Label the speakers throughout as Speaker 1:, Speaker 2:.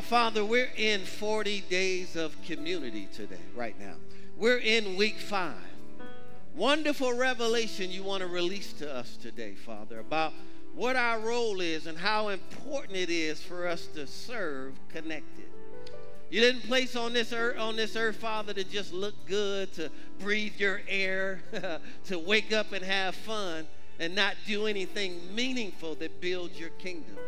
Speaker 1: Now, Father, we're in 40 days of community today, right now. We're in week five. Wonderful revelation you want to release to us today, Father, about what our role is and how important it is for us to serve connected. You didn't place on this earth, on this earth, Father, to just look good, to breathe your air, to wake up and have fun, and not do anything meaningful that builds your kingdom.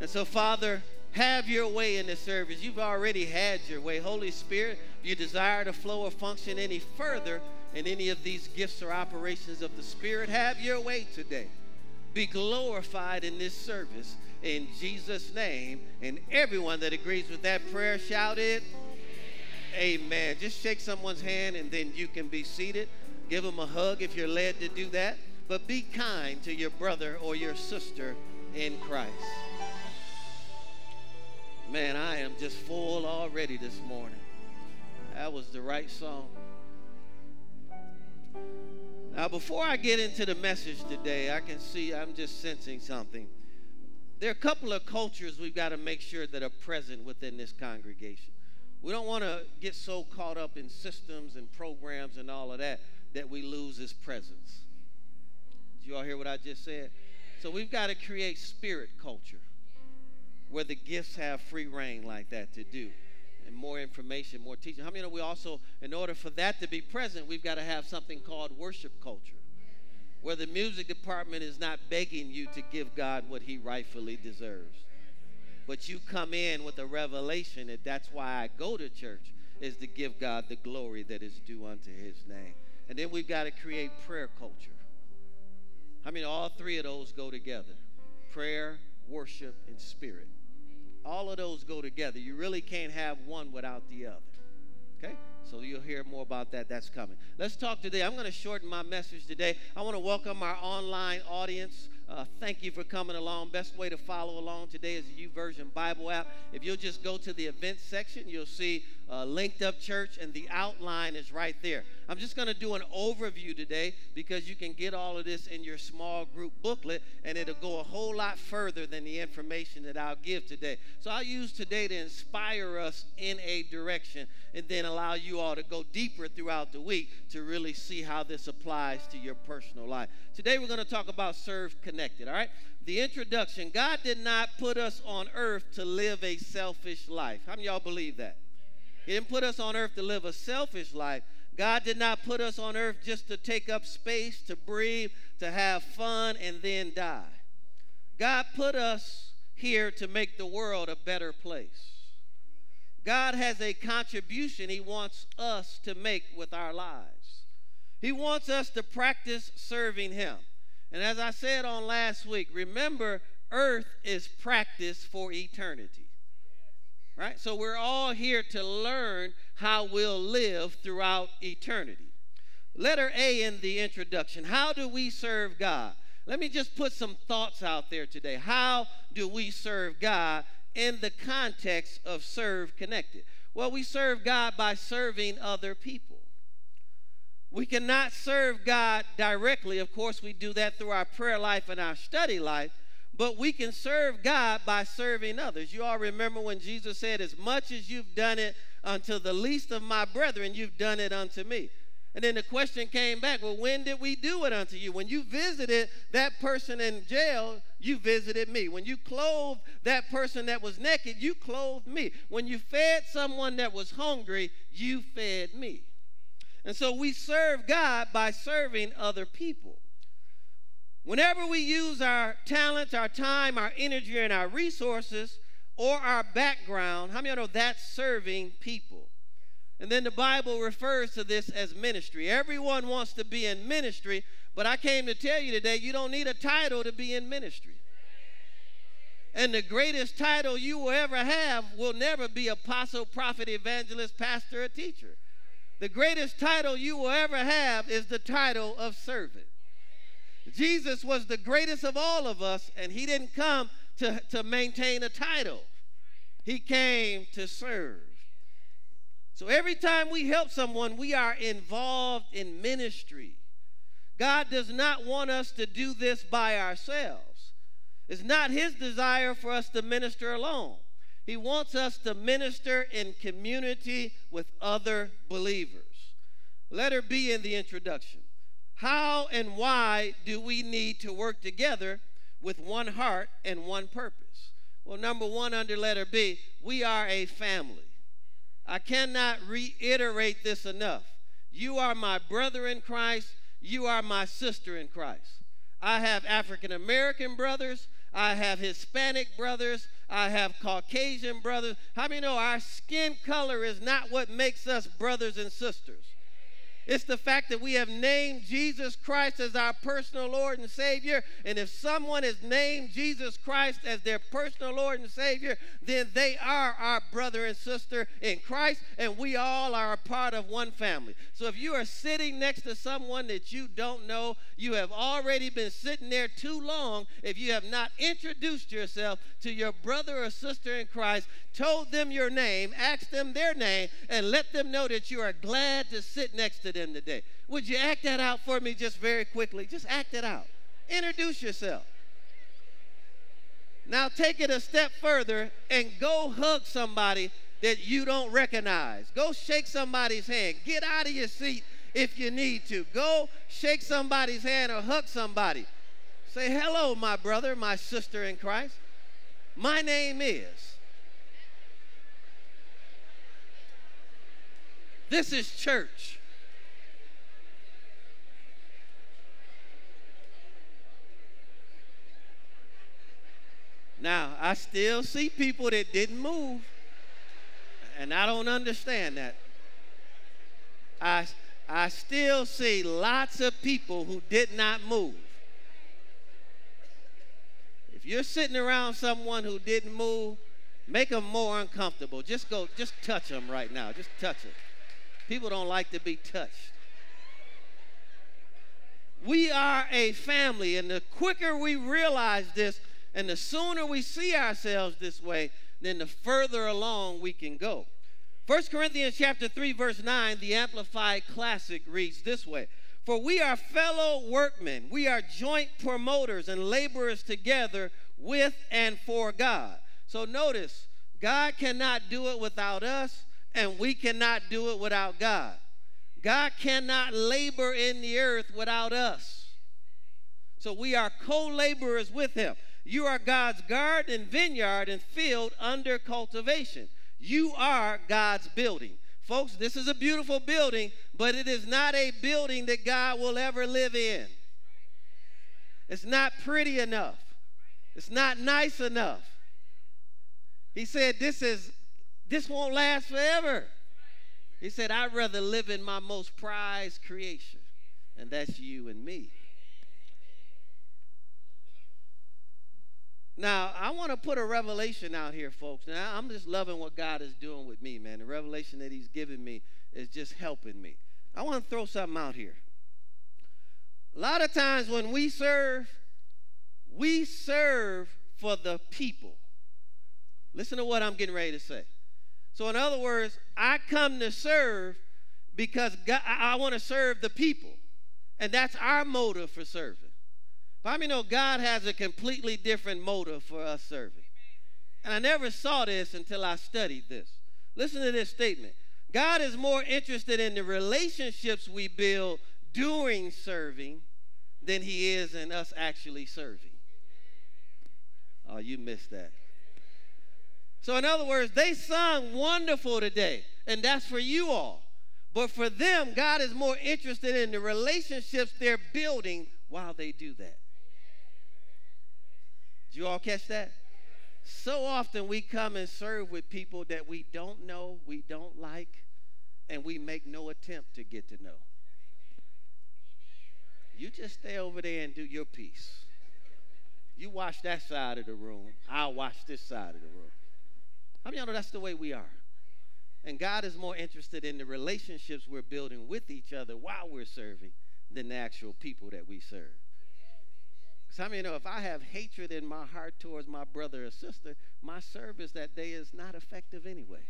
Speaker 1: And so, Father, have your way in this service. You've already had your way. Holy Spirit, if you desire to flow or function any further in any of these gifts or operations of the Spirit, have your way today. Be glorified in this service in Jesus' name. And everyone that agrees with that prayer shout shouted, Amen. Just shake someone's hand and then you can be seated. Give them a hug if you're led to do that. But be kind to your brother or your sister in Christ. Man, I am just full already this morning. That was the right song. Now, before I get into the message today, I can see I'm just sensing something. There are a couple of cultures we've got to make sure that are present within this congregation. We don't want to get so caught up in systems and programs and all of that that we lose his presence. Did you all hear what I just said? So we've got to create spirit culture where the gifts have free reign like that to do and more information, more teaching. How many know we also, in order for that to be present, we've got to have something called worship culture, where the music department is not begging you to give God what he rightfully deserves. But you come in with a revelation that that's why I go to church, is to give God the glory that is due unto his name. And then we've got to create prayer culture. I mean, all three of those go together prayer, worship, and spirit. All of those go together. You really can't have one without the other. Okay? So you'll hear more about that. That's coming. Let's talk today. I'm going to shorten my message today. I want to welcome our online audience. Uh, thank you for coming along. Best way to follow along today is the YouVersion Bible app. If you'll just go to the events section, you'll see uh, Linked Up Church, and the outline is right there. I'm just going to do an overview today because you can get all of this in your small group booklet, and it'll go a whole lot further than the information that I'll give today. So I'll use today to inspire us in a direction and then allow you all to go deeper throughout the week to really see how this applies to your personal life. Today we're going to talk about Serve Connected, all right? The introduction God did not put us on earth to live a selfish life. How many y'all believe that? He didn't put us on earth to live a selfish life. God did not put us on earth just to take up space, to breathe, to have fun, and then die. God put us here to make the world a better place. God has a contribution He wants us to make with our lives. He wants us to practice serving Him. And as I said on last week, remember, earth is practice for eternity right? So we're all here to learn how we'll live throughout eternity. Letter A in the introduction How do we serve God? Let me just put some thoughts out there today. How do we serve God in the context of serve connected? Well, we serve God by serving other people. We cannot serve God directly. Of course, we do that through our prayer life and our study life but we can serve God by serving others. You all remember when Jesus said, As much as you've done it unto the least of my brethren, you've done it unto me. And then the question came back, Well, when did we do it unto you? When you visited that person in jail, you visited me. When you clothed that person that was naked, you clothed me. When you fed someone that was hungry, you fed me. And so we serve God by serving other people. Whenever we use our talents, our time, our energy, and our resources, or our background, how many know that's serving people? And then the Bible refers to this as ministry. Everyone wants to be in ministry, but I came to tell you today you don't need a title to be in ministry. And the greatest title you will ever have will never be apostle, prophet, evangelist, pastor, or teacher. The greatest title you will ever have is the title of servant. Jesus was the greatest of all of us, and he didn't come to, to maintain a title, he came to serve. So every time we help someone, we are involved in ministry. God does not want us to do this by ourselves. It's not his desire for us to minister alone. He wants us to minister in community with other believers. Letter B in the introduction. How and why do we need to work together with one heart and one purpose? Well, number one, under letter B, we are a family. I cannot reiterate this enough. You are my brother in Christ. You are my sister in Christ. I have African American brothers. I have Hispanic brothers. I have Caucasian brothers. How many know our skin color is not what makes us brothers and sisters? It's the fact that we have named Jesus Christ as our personal Lord and Savior. And if someone has named Jesus Christ as their personal Lord and Savior, then they are our brother and sister in Christ, and we all are a part of one family. So if you are sitting next to someone that you don't know, you have already been sitting there too long if you have not introduced yourself to your brother or sister in Christ, told them your name, asked them their name, and let them know that you are glad to sit next to them today. Would you act that out for me just very quickly? Just act it out. Introduce yourself. Now take it a step further and go hug somebody that you don't recognize. Go shake somebody's hand. Get out of your seat if you need to. Go shake somebody's hand or hug somebody. Say, hello, my brother, my sister in Christ. My name is. This is church. Now, I still see people that didn't move, and I don't understand that. I, I still see lots of people who did not move. If you're sitting around someone who didn't move, make them more uncomfortable. Just go, just touch them right now. Just touch it. People don't like to be touched. We are a family, and the quicker we realize this, and the sooner we see ourselves this way, then the further along we can go. 1 Corinthians chapter 3 verse 9, the Amplified Classic reads this way: For we are fellow workmen, we are joint promoters and laborers together with and for God. So notice, God cannot do it without us, and we cannot do it without God. God cannot labor in the earth without us. So we are co laborers with Him. You are God's garden vineyard and field under cultivation. You are God's building. Folks, this is a beautiful building, but it is not a building that God will ever live in. It's not pretty enough. It's not nice enough. He said, This is this won't last forever. He said, I'd rather live in my most prized creation, and that's you and me. Now, I want to put a revelation out here, folks. Now, I'm just loving what God is doing with me, man. The revelation that He's giving me is just helping me. I want to throw something out here. A lot of times when we serve, we serve for the people. Listen to what I'm getting ready to say. So, in other words, I come to serve because God, I want to serve the people. And that's our motive for serving. But I mean, know God has a completely different motive for us serving. And I never saw this until I studied this. Listen to this statement God is more interested in the relationships we build during serving than he is in us actually serving. Oh, you missed that. So, in other words, they sung wonderful today, and that's for you all. But for them, God is more interested in the relationships they're building while they do that. Did you all catch that? So often we come and serve with people that we don't know, we don't like, and we make no attempt to get to know. You just stay over there and do your piece. You watch that side of the room, I'll watch this side of the room. How many of y'all know that's the way we are? And God is more interested in the relationships we're building with each other while we're serving than the actual people that we serve. Some of you know if I have hatred in my heart towards my brother or sister, my service that day is not effective anyway.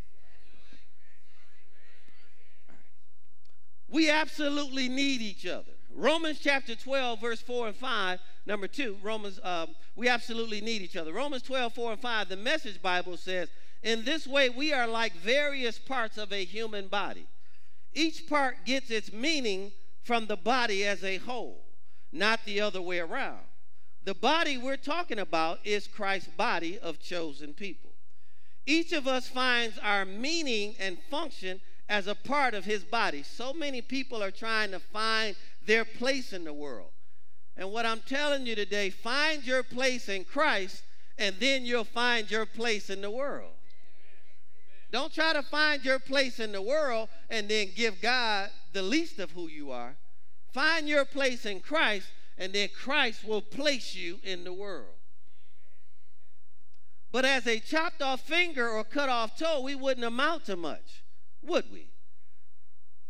Speaker 1: We absolutely need each other. Romans chapter 12, verse 4 and 5, number 2, Romans, um, we absolutely need each other. Romans 12, 4 and 5, the message Bible says, In this way, we are like various parts of a human body. Each part gets its meaning from the body as a whole, not the other way around. The body we're talking about is Christ's body of chosen people. Each of us finds our meaning and function as a part of his body. So many people are trying to find their place in the world. And what I'm telling you today, find your place in Christ, and then you'll find your place in the world. Don't try to find your place in the world and then give God the least of who you are. Find your place in Christ, and then Christ will place you in the world. But as a chopped off finger or cut off toe, we wouldn't amount to much, would we?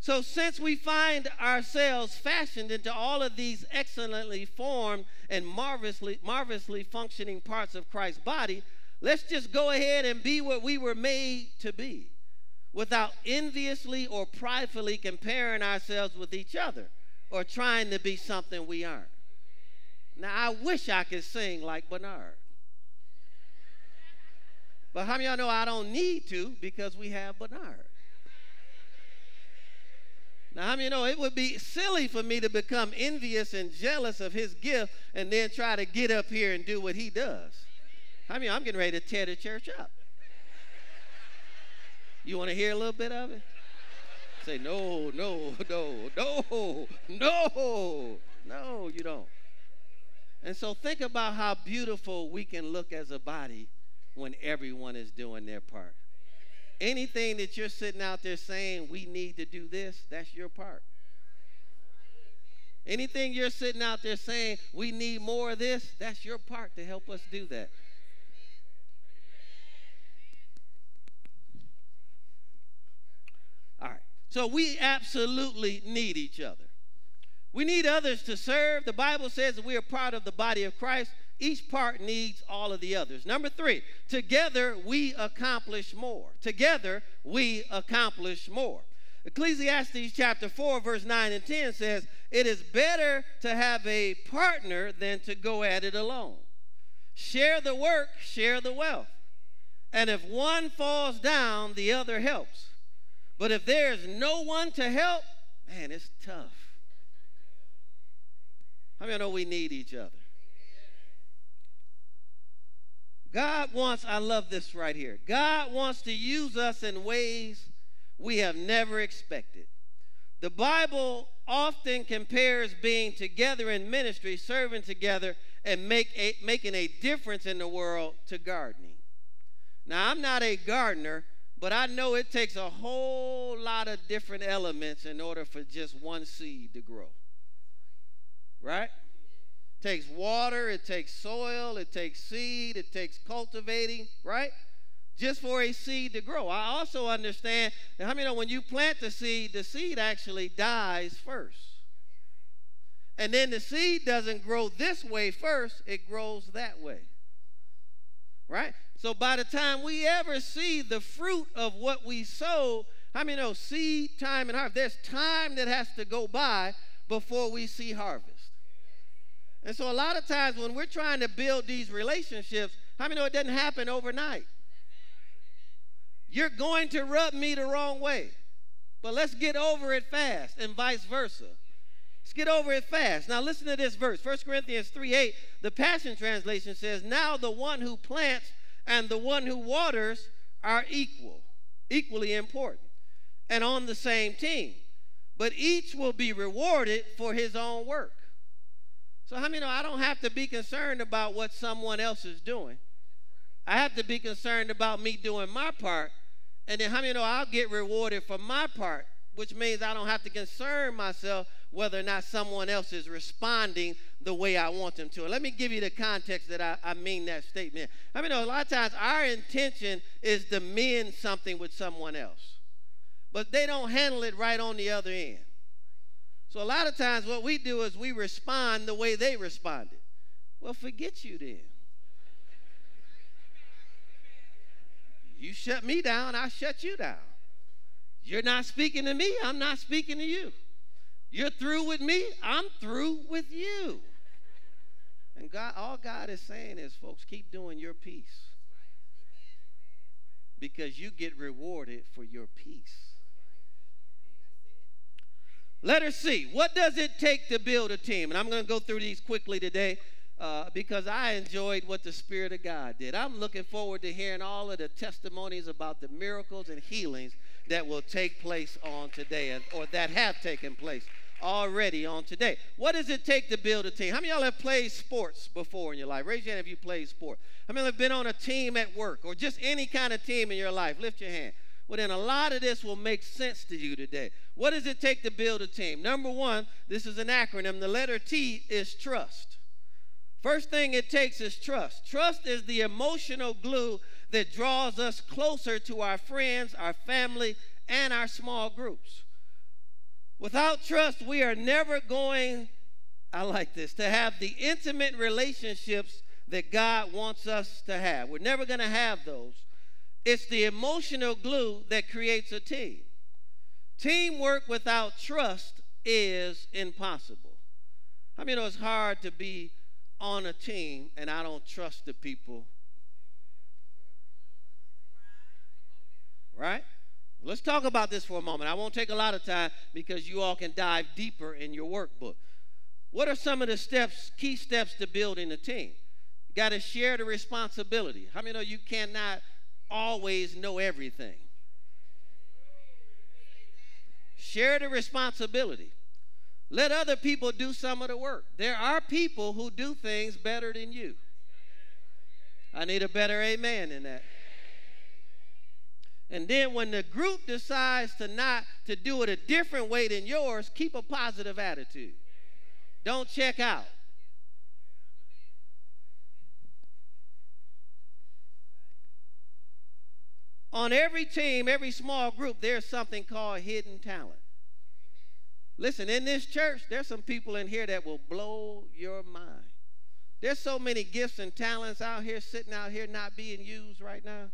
Speaker 1: So, since we find ourselves fashioned into all of these excellently formed and marvelously, marvelously functioning parts of Christ's body, let's just go ahead and be what we were made to be without enviously or pridefully comparing ourselves with each other or trying to be something we aren't. Now, I wish I could sing like Bernard. But how many y'all know I don't need to because we have Bernard? Now, how many know it would be silly for me to become envious and jealous of his gift and then try to get up here and do what he does? How many I'm getting ready to tear the church up? You want to hear a little bit of it? Say, no, no, no, no, no, no, you don't. And so think about how beautiful we can look as a body when everyone is doing their part. Anything that you're sitting out there saying, we need to do this, that's your part. Anything you're sitting out there saying, we need more of this, that's your part to help us do that. All right. So we absolutely need each other. We need others to serve. The Bible says that we are part of the body of Christ. Each part needs all of the others. Number three, together we accomplish more. Together we accomplish more. Ecclesiastes chapter 4, verse 9 and 10 says, It is better to have a partner than to go at it alone. Share the work, share the wealth. And if one falls down, the other helps. But if there's no one to help, man, it's tough. How many know we need each other? God wants, I love this right here. God wants to use us in ways we have never expected. The Bible often compares being together in ministry, serving together, and make a, making a difference in the world to gardening. Now, I'm not a gardener, but I know it takes a whole lot of different elements in order for just one seed to grow. Right? It takes water, it takes soil, it takes seed, it takes cultivating, right? Just for a seed to grow. I also understand how many know when you plant the seed, the seed actually dies first. And then the seed doesn't grow this way first, it grows that way. Right? So by the time we ever see the fruit of what we sow, how many know seed, time, and harvest? There's time that has to go by before we see harvest. And so a lot of times when we're trying to build these relationships, how many know it doesn't happen overnight? You're going to rub me the wrong way. But let's get over it fast and vice versa. Let's get over it fast. Now listen to this verse. 1 Corinthians 3 8, the Passion Translation says, Now the one who plants and the one who waters are equal, equally important, and on the same team. But each will be rewarded for his own work. So, how many know I don't have to be concerned about what someone else is doing? I have to be concerned about me doing my part. And then, how many know I'll get rewarded for my part, which means I don't have to concern myself whether or not someone else is responding the way I want them to. And let me give you the context that I, I mean that statement. I mean, a lot of times our intention is to mend something with someone else, but they don't handle it right on the other end. So a lot of times what we do is we respond the way they responded. Well, forget you then. You shut me down, I shut you down. You're not speaking to me, I'm not speaking to you. You're through with me, I'm through with you. And God, all God is saying is, folks, keep doing your piece. because you get rewarded for your piece. Letter C. What does it take to build a team? And I'm going to go through these quickly today uh, because I enjoyed what the Spirit of God did. I'm looking forward to hearing all of the testimonies about the miracles and healings that will take place on today or that have taken place already on today. What does it take to build a team? How many of y'all have played sports before in your life? Raise your hand if you played sport. How many have been on a team at work or just any kind of team in your life? Lift your hand. Well, then a lot of this will make sense to you today. What does it take to build a team? Number one, this is an acronym. The letter T is trust. First thing it takes is trust. Trust is the emotional glue that draws us closer to our friends, our family, and our small groups. Without trust, we are never going, I like this, to have the intimate relationships that God wants us to have. We're never going to have those. It's the emotional glue that creates a team. Teamwork without trust is impossible. I mean, it's hard to be on a team and I don't trust the people. Right? Let's talk about this for a moment. I won't take a lot of time because you all can dive deeper in your workbook. What are some of the steps, key steps to building a team? You got to share the responsibility. How many know you cannot always know everything? Share the responsibility. Let other people do some of the work. There are people who do things better than you. I need a better amen in that. And then when the group decides to not to do it a different way than yours, keep a positive attitude. Don't check out. On every team, every small group, there's something called hidden talent. Listen, in this church, there's some people in here that will blow your mind. There's so many gifts and talents out here sitting out here not being used right now.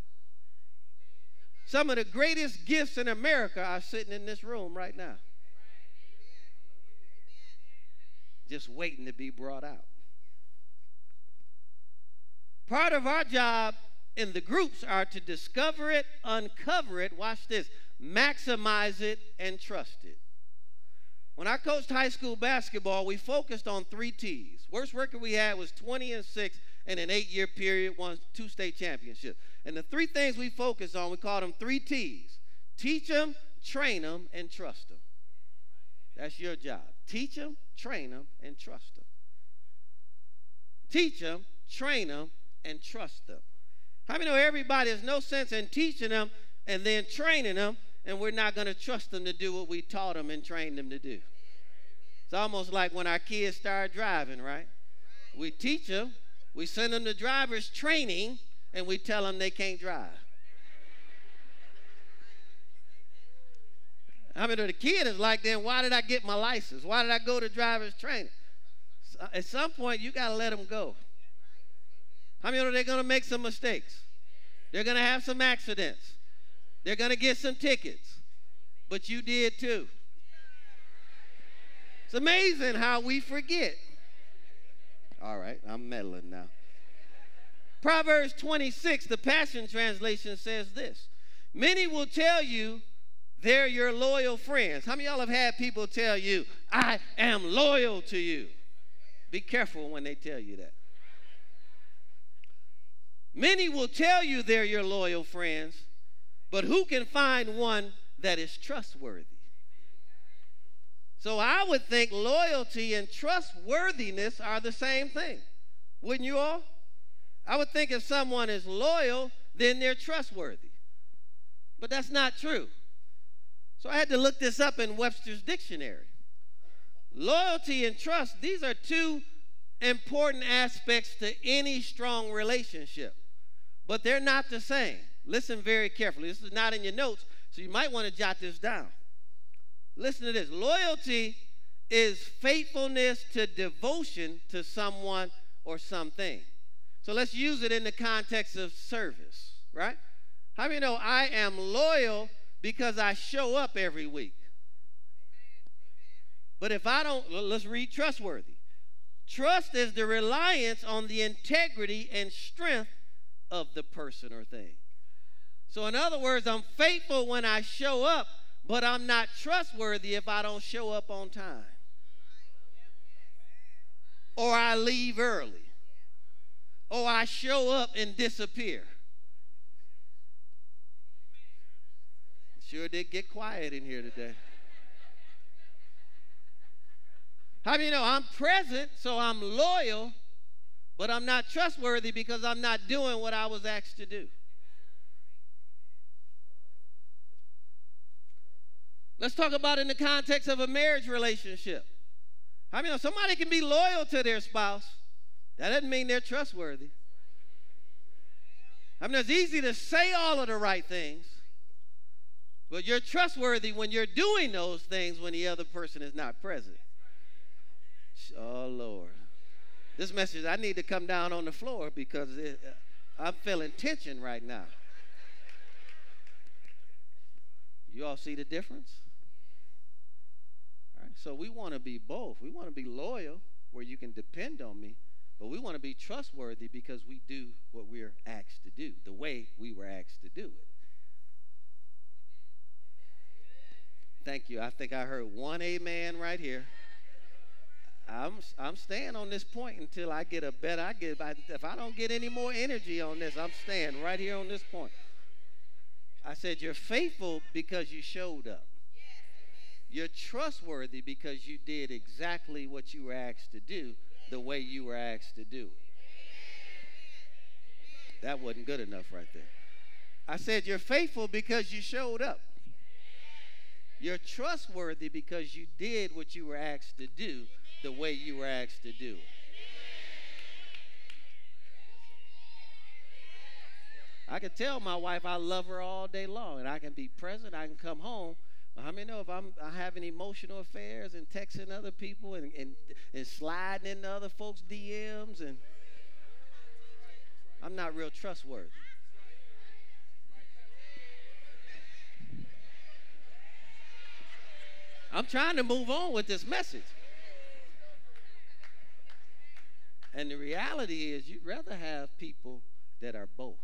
Speaker 1: Some of the greatest gifts in America are sitting in this room right now. Just waiting to be brought out. Part of our job in the groups are to discover it, uncover it, watch this, maximize it, and trust it. When I coached high school basketball, we focused on three T's. Worst record we had was 20 and 6 in an eight year period, won two state championships. And the three things we focused on, we called them three T's teach them, train them, and trust them. That's your job. Teach them, train them, and trust them. Teach them, train them, and trust them. How many know everybody, there's no sense in teaching them and then training them, and we're not going to trust them to do what we taught them and trained them to do? It's almost like when our kids start driving, right? We teach them, we send them to driver's training, and we tell them they can't drive. I mean, the kid is like, then why did I get my license? Why did I go to driver's training? At some point, you got to let them go. How many know they're going to make some mistakes? They're going to have some accidents. They're going to get some tickets. But you did too. It's amazing how we forget. All right, I'm meddling now. Proverbs 26, the Passion Translation says this Many will tell you they're your loyal friends. How many of y'all have had people tell you, I am loyal to you? Be careful when they tell you that. Many will tell you they're your loyal friends, but who can find one that is trustworthy? So I would think loyalty and trustworthiness are the same thing. Wouldn't you all? I would think if someone is loyal, then they're trustworthy. But that's not true. So I had to look this up in Webster's dictionary. Loyalty and trust, these are two important aspects to any strong relationship, but they're not the same. Listen very carefully. This is not in your notes, so you might want to jot this down. Listen to this loyalty is faithfulness to devotion to someone or something. So let's use it in the context of service, right? How many know I am loyal because I show up every week? But if I don't, let's read trustworthy. Trust is the reliance on the integrity and strength of the person or thing. So, in other words, I'm faithful when I show up, but I'm not trustworthy if I don't show up on time. Or I leave early. Or I show up and disappear. Sure did get quiet in here today. How do you know I'm present, so I'm loyal, but I'm not trustworthy because I'm not doing what I was asked to do? Let's talk about in the context of a marriage relationship. I mean, somebody can be loyal to their spouse. That doesn't mean they're trustworthy. I mean, it's easy to say all of the right things, but you're trustworthy when you're doing those things when the other person is not present. Oh, Lord. This message, I need to come down on the floor because it, uh, I'm feeling tension right now. You all see the difference? All right, so we want to be both. We want to be loyal where you can depend on me, but we want to be trustworthy because we do what we're asked to do, the way we were asked to do it. Thank you. I think I heard one amen right here. I'm I'm staying on this point until I get a better. I get if I don't get any more energy on this, I'm staying right here on this point. I said you're faithful because you showed up. You're trustworthy because you did exactly what you were asked to do, the way you were asked to do it. That wasn't good enough right there. I said you're faithful because you showed up. You're trustworthy because you did what you were asked to do the way you were asked to do it. I can tell my wife I love her all day long, and I can be present. I can come home. But how many know if I'm I having emotional affairs and texting other people and, and, and sliding into other folks' DMs and I'm not real trustworthy. I'm trying to move on with this message. And the reality is, you'd rather have people that are both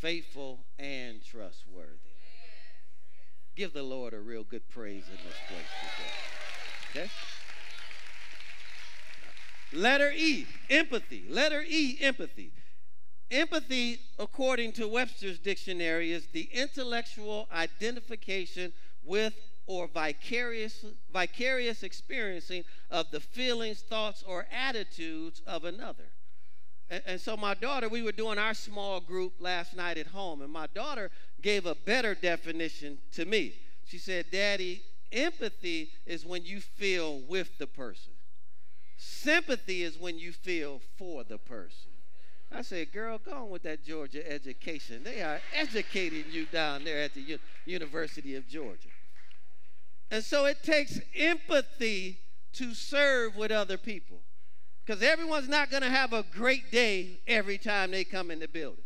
Speaker 1: faithful and trustworthy. Give the Lord a real good praise in this place today. Okay? Letter E, empathy. Letter E, empathy. Empathy, according to Webster's dictionary, is the intellectual identification with or vicarious, vicarious experiencing of the feelings, thoughts, or attitudes of another. And, and, so, my daughter, we were doing our small group last night at home, and my daughter gave a better definition to me. She said, Daddy, empathy is when you feel with the person, sympathy is when you feel for the person. I said, girl, go on with that Georgia education. They are educating you down there at the U- University of Georgia. And so it takes empathy to serve with other people. Because everyone's not going to have a great day every time they come in the building.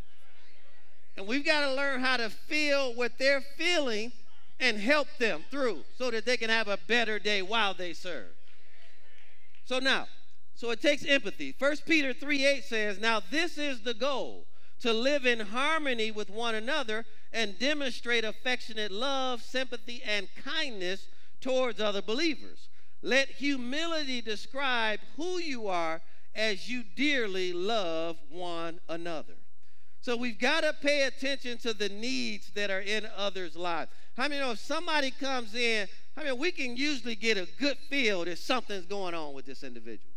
Speaker 1: And we've got to learn how to feel what they're feeling and help them through so that they can have a better day while they serve. So now, so it takes empathy. 1 Peter 3 8 says, Now this is the goal to live in harmony with one another and demonstrate affectionate love, sympathy, and kindness towards other believers. Let humility describe who you are as you dearly love one another. So we've got to pay attention to the needs that are in others' lives. How I many know if somebody comes in, I mean, we can usually get a good feel that something's going on with this individual.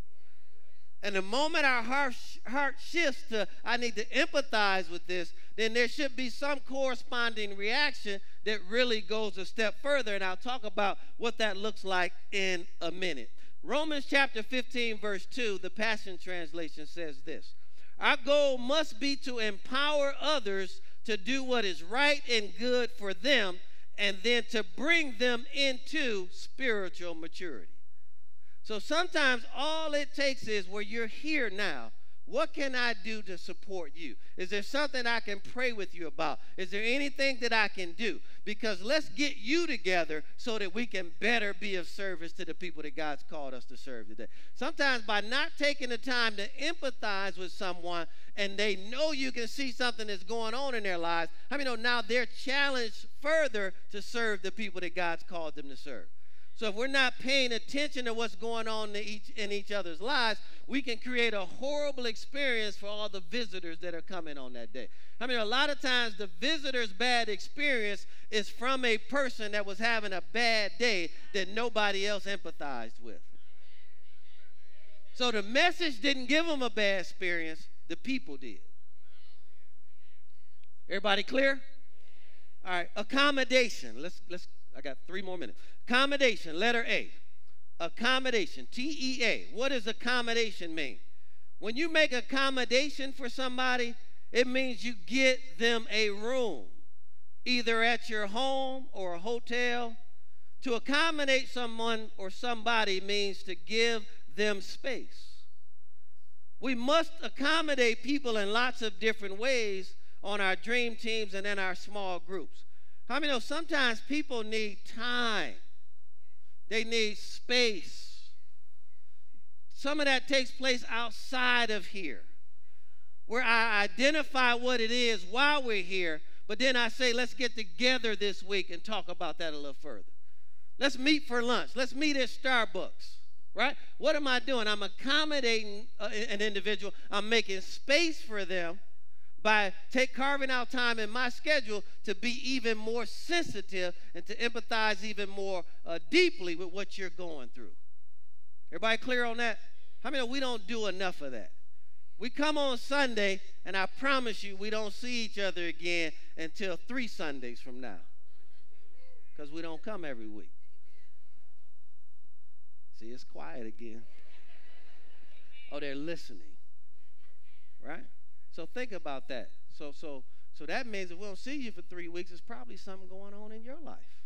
Speaker 1: And the moment our heart, heart shifts to, I need to empathize with this, then there should be some corresponding reaction that really goes a step further. And I'll talk about what that looks like in a minute. Romans chapter 15, verse 2, the Passion Translation says this Our goal must be to empower others to do what is right and good for them, and then to bring them into spiritual maturity. So sometimes all it takes is where you're here now, What can I do to support you? Is there something I can pray with you about? Is there anything that I can do? Because let's get you together so that we can better be of service to the people that God's called us to serve today. Sometimes by not taking the time to empathize with someone and they know you can see something that's going on in their lives, I mean, now they're challenged further to serve the people that God's called them to serve. So if we're not paying attention to what's going on in each, in each other's lives, we can create a horrible experience for all the visitors that are coming on that day. I mean, a lot of times the visitor's bad experience is from a person that was having a bad day that nobody else empathized with. So the message didn't give them a bad experience, the people did. Everybody clear? All right, accommodation. Let's let's I got 3 more minutes. Accommodation, letter A. Accommodation, T E A. What does accommodation mean? When you make accommodation for somebody, it means you get them a room, either at your home or a hotel. To accommodate someone or somebody means to give them space. We must accommodate people in lots of different ways on our dream teams and in our small groups. How many know sometimes people need time? They need space. Some of that takes place outside of here, where I identify what it is while we're here, but then I say, let's get together this week and talk about that a little further. Let's meet for lunch. Let's meet at Starbucks, right? What am I doing? I'm accommodating uh, an individual, I'm making space for them by take carving out time in my schedule to be even more sensitive and to empathize even more uh, deeply with what you're going through. Everybody clear on that? How many we don't do enough of that? We come on Sunday, and I promise you, we don't see each other again until three Sundays from now. Because we don't come every week. See, it's quiet again. Oh, they're listening. Right? So think about that. So so so that means if we don't see you for three weeks, there's probably something going on in your life.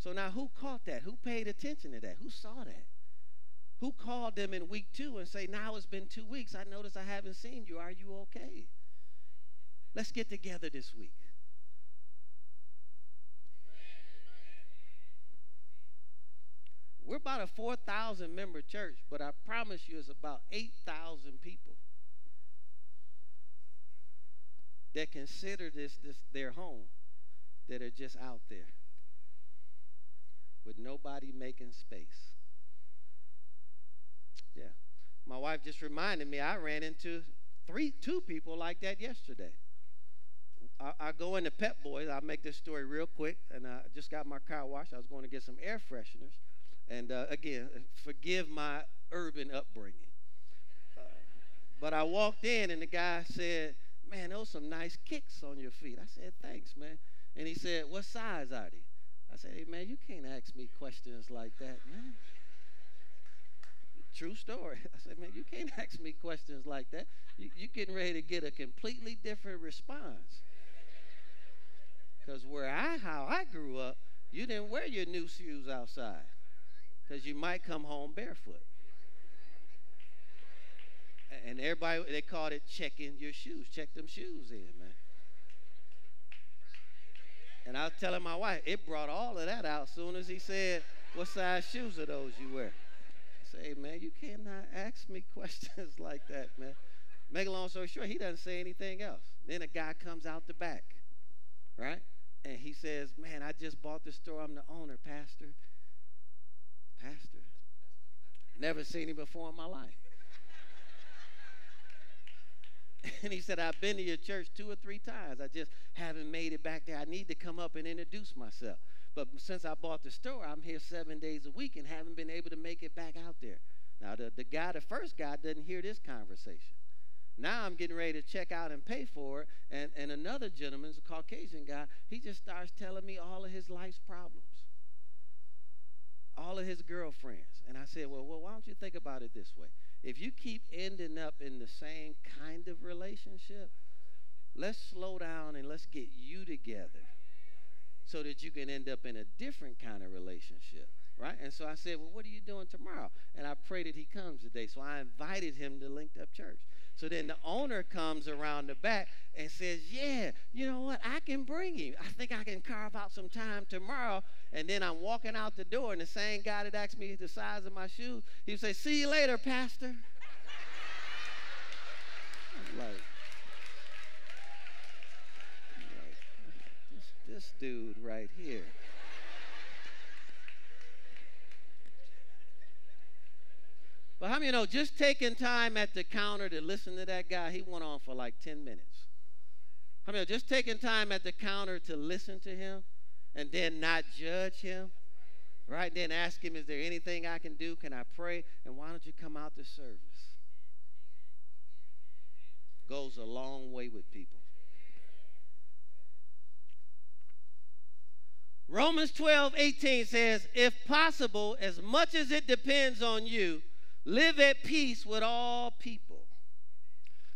Speaker 1: So now who caught that? Who paid attention to that? Who saw that? Who called them in week two and say, now it's been two weeks. I notice I haven't seen you. Are you okay? Let's get together this week. We're about a 4,000 member church, but I promise you it's about 8,000 people that consider this, this their home that are just out there with nobody making space. Yeah. My wife just reminded me I ran into three two people like that yesterday. I, I go into Pep Boys. I'll make this story real quick. And I just got my car washed. I was going to get some air fresheners. And uh, again, forgive my urban upbringing. Uh, but I walked in and the guy said, man, those some nice kicks on your feet. I said, thanks, man. And he said, what size are they? I said, hey, man, you can't ask me questions like that, man. True story. I said, man, you can't ask me questions like that. You, you're getting ready to get a completely different response. Because where I, how I grew up, you didn't wear your new shoes outside because you might come home barefoot and everybody they called it checking your shoes. Check them shoes in, man. And I was telling my wife, it brought all of that out as soon as he said, What size shoes are those you wear? I say, man, you cannot ask me questions like that, man. Make a long story short, he doesn't say anything else. Then a guy comes out the back, right? And he says, Man, I just bought the store. I'm the owner, Pastor. Pastor. Never seen him before in my life. And he said, I've been to your church two or three times. I just haven't made it back there. I need to come up and introduce myself. But since I bought the store, I'm here seven days a week and haven't been able to make it back out there. Now, the, the guy, the first guy, doesn't hear this conversation. Now I'm getting ready to check out and pay for it. And, and another gentleman, a Caucasian guy, he just starts telling me all of his life's problems, all of his girlfriends. And I said, well, well, why don't you think about it this way? If you keep ending up in the same kind of relationship, let's slow down and let's get you together so that you can end up in a different kind of relationship, right? And so I said, Well, what are you doing tomorrow? And I pray that he comes today. So I invited him to Linked Up Church. So then the owner comes around the back and says, Yeah, you know what? I can bring him. I think I can carve out some time tomorrow. And then I'm walking out the door, and the same guy that asked me the size of my shoes, he would say, See you later, Pastor. like, like this, this dude right here. But how many know just taking time at the counter to listen to that guy, he went on for like 10 minutes. How many know just taking time at the counter to listen to him and then not judge him? Right? Then ask him, is there anything I can do? Can I pray? And why don't you come out to service? Goes a long way with people. Romans 12, 18 says, if possible, as much as it depends on you, Live at peace with all people.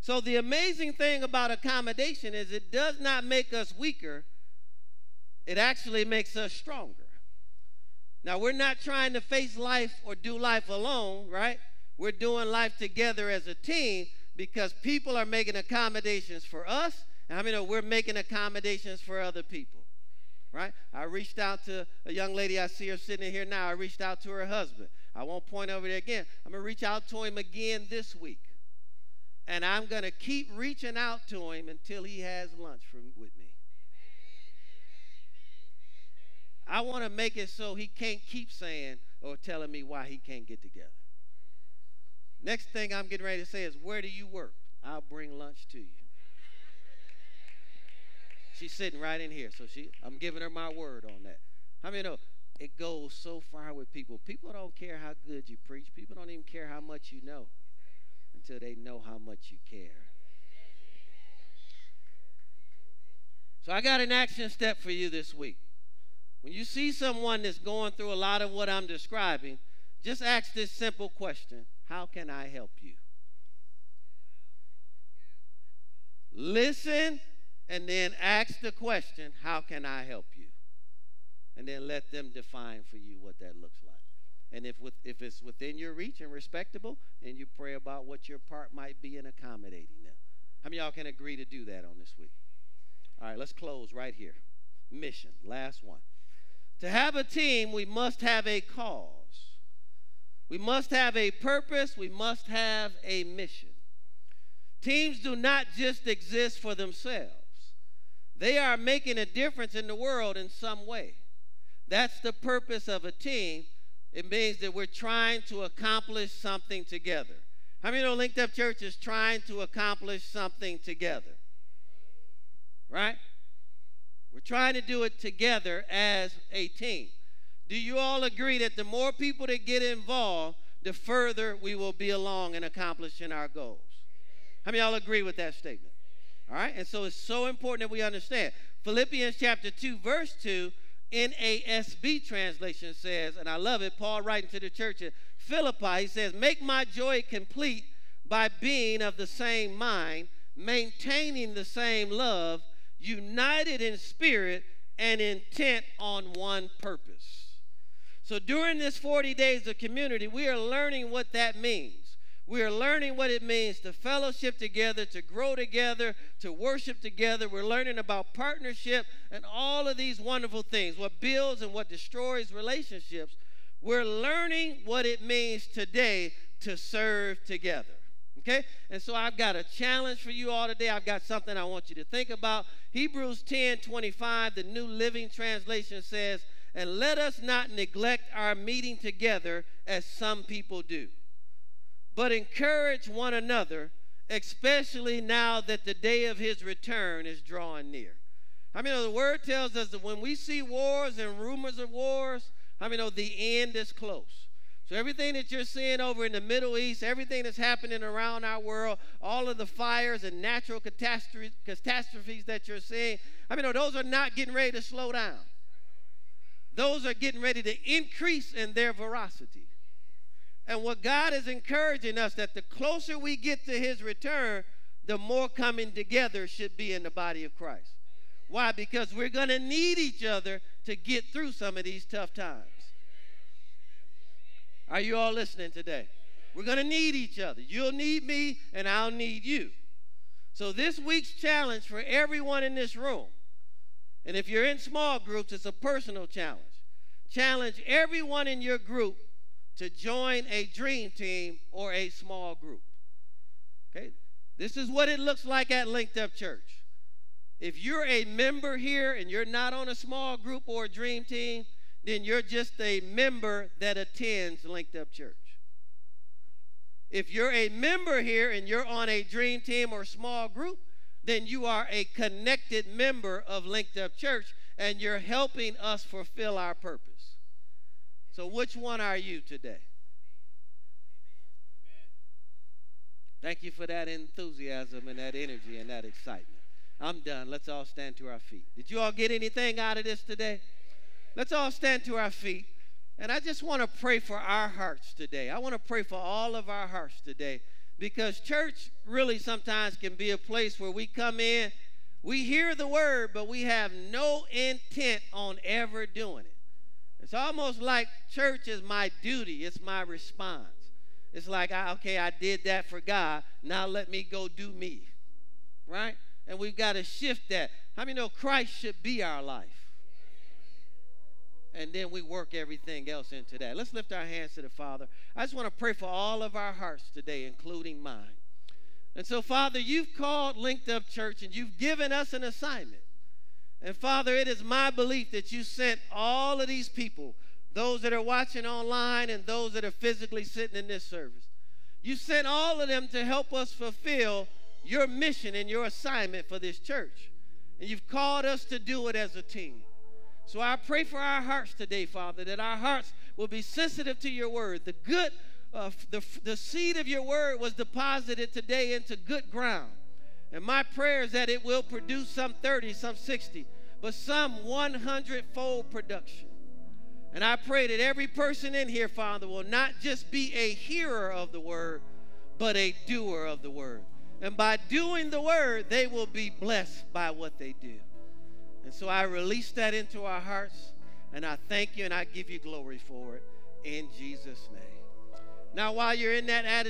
Speaker 1: So, the amazing thing about accommodation is it does not make us weaker, it actually makes us stronger. Now, we're not trying to face life or do life alone, right? We're doing life together as a team because people are making accommodations for us, and I mean, we're making accommodations for other people, right? I reached out to a young lady, I see her sitting here now. I reached out to her husband. I won't point over there again. I'm going to reach out to him again this week. And I'm going to keep reaching out to him until he has lunch from, with me. I want to make it so he can't keep saying or telling me why he can't get together. Next thing I'm getting ready to say is, Where do you work? I'll bring lunch to you. She's sitting right in here, so she I'm giving her my word on that. How many know it goes so far with people. People don't care how good you preach. People don't even care how much you know until they know how much you care. So I got an action step for you this week. When you see someone that's going through a lot of what I'm describing, just ask this simple question How can I help you? Listen and then ask the question How can I help you? And then let them define for you what that looks like. And if with, if it's within your reach and respectable, and you pray about what your part might be in accommodating them. How many y'all can agree to do that on this week? All right, let's close right here. Mission, last one. To have a team, we must have a cause. We must have a purpose. We must have a mission. Teams do not just exist for themselves, they are making a difference in the world in some way. That's the purpose of a team. It means that we're trying to accomplish something together. How many know Linked Up Church is trying to accomplish something together? Right? We're trying to do it together as a team. Do you all agree that the more people that get involved, the further we will be along in accomplishing our goals? How many y'all agree with that statement? All right? And so it's so important that we understand. Philippians chapter 2, verse 2 NASB translation says, and I love it, Paul writing to the church at Philippi, he says, Make my joy complete by being of the same mind, maintaining the same love, united in spirit, and intent on one purpose. So during this 40 days of community, we are learning what that means. We are learning what it means to fellowship together, to grow together, to worship together. We're learning about partnership and all of these wonderful things, what builds and what destroys relationships. We're learning what it means today to serve together. Okay? And so I've got a challenge for you all today. I've got something I want you to think about. Hebrews 10 25, the New Living Translation says, And let us not neglect our meeting together as some people do but encourage one another, especially now that the day of his return is drawing near. I mean, the word tells us that when we see wars and rumors of wars, I mean, the end is close. So everything that you're seeing over in the Middle East, everything that's happening around our world, all of the fires and natural catastrophes, that you're seeing, I mean, those are not getting ready to slow down. Those are getting ready to increase in their veracity. And what God is encouraging us that the closer we get to his return, the more coming together should be in the body of Christ. Why? Because we're going to need each other to get through some of these tough times. Are you all listening today? We're going to need each other. You'll need me, and I'll need you. So, this week's challenge for everyone in this room, and if you're in small groups, it's a personal challenge. Challenge everyone in your group to join a dream team or a small group. Okay? This is what it looks like at Linked Up Church. If you're a member here and you're not on a small group or a dream team, then you're just a member that attends Linked Up Church. If you're a member here and you're on a dream team or small group, then you are a connected member of Linked Up Church and you're helping us fulfill our purpose. So, which one are you today? Thank you for that enthusiasm and that energy and that excitement. I'm done. Let's all stand to our feet. Did you all get anything out of this today? Let's all stand to our feet. And I just want to pray for our hearts today. I want to pray for all of our hearts today because church really sometimes can be a place where we come in, we hear the word, but we have no intent on ever doing it. It's almost like church is my duty, it's my response. It's like, okay, I did that for God. Now let me go do me. Right? And we've got to shift that. How many know Christ should be our life? And then we work everything else into that. Let's lift our hands to the Father. I just want to pray for all of our hearts today, including mine. And so, Father, you've called Linked Up Church and you've given us an assignment. And Father, it is my belief that you sent all of these people those that are watching online and those that are physically sitting in this service. You sent all of them to help us fulfill your mission and your assignment for this church. And you've called us to do it as a team. So I pray for our hearts today, Father, that our hearts will be sensitive to your word. The good, uh, the, the seed of your word was deposited today into good ground. And my prayer is that it will produce some 30, some 60, but some 100 fold production. And I pray that every person in here, Father, will not just be a hearer of the word, but a doer of the word. And by doing the word, they will be blessed by what they do. And so I release that into our hearts, and I thank you and I give you glory for it in Jesus' name. Now, while you're in that attitude,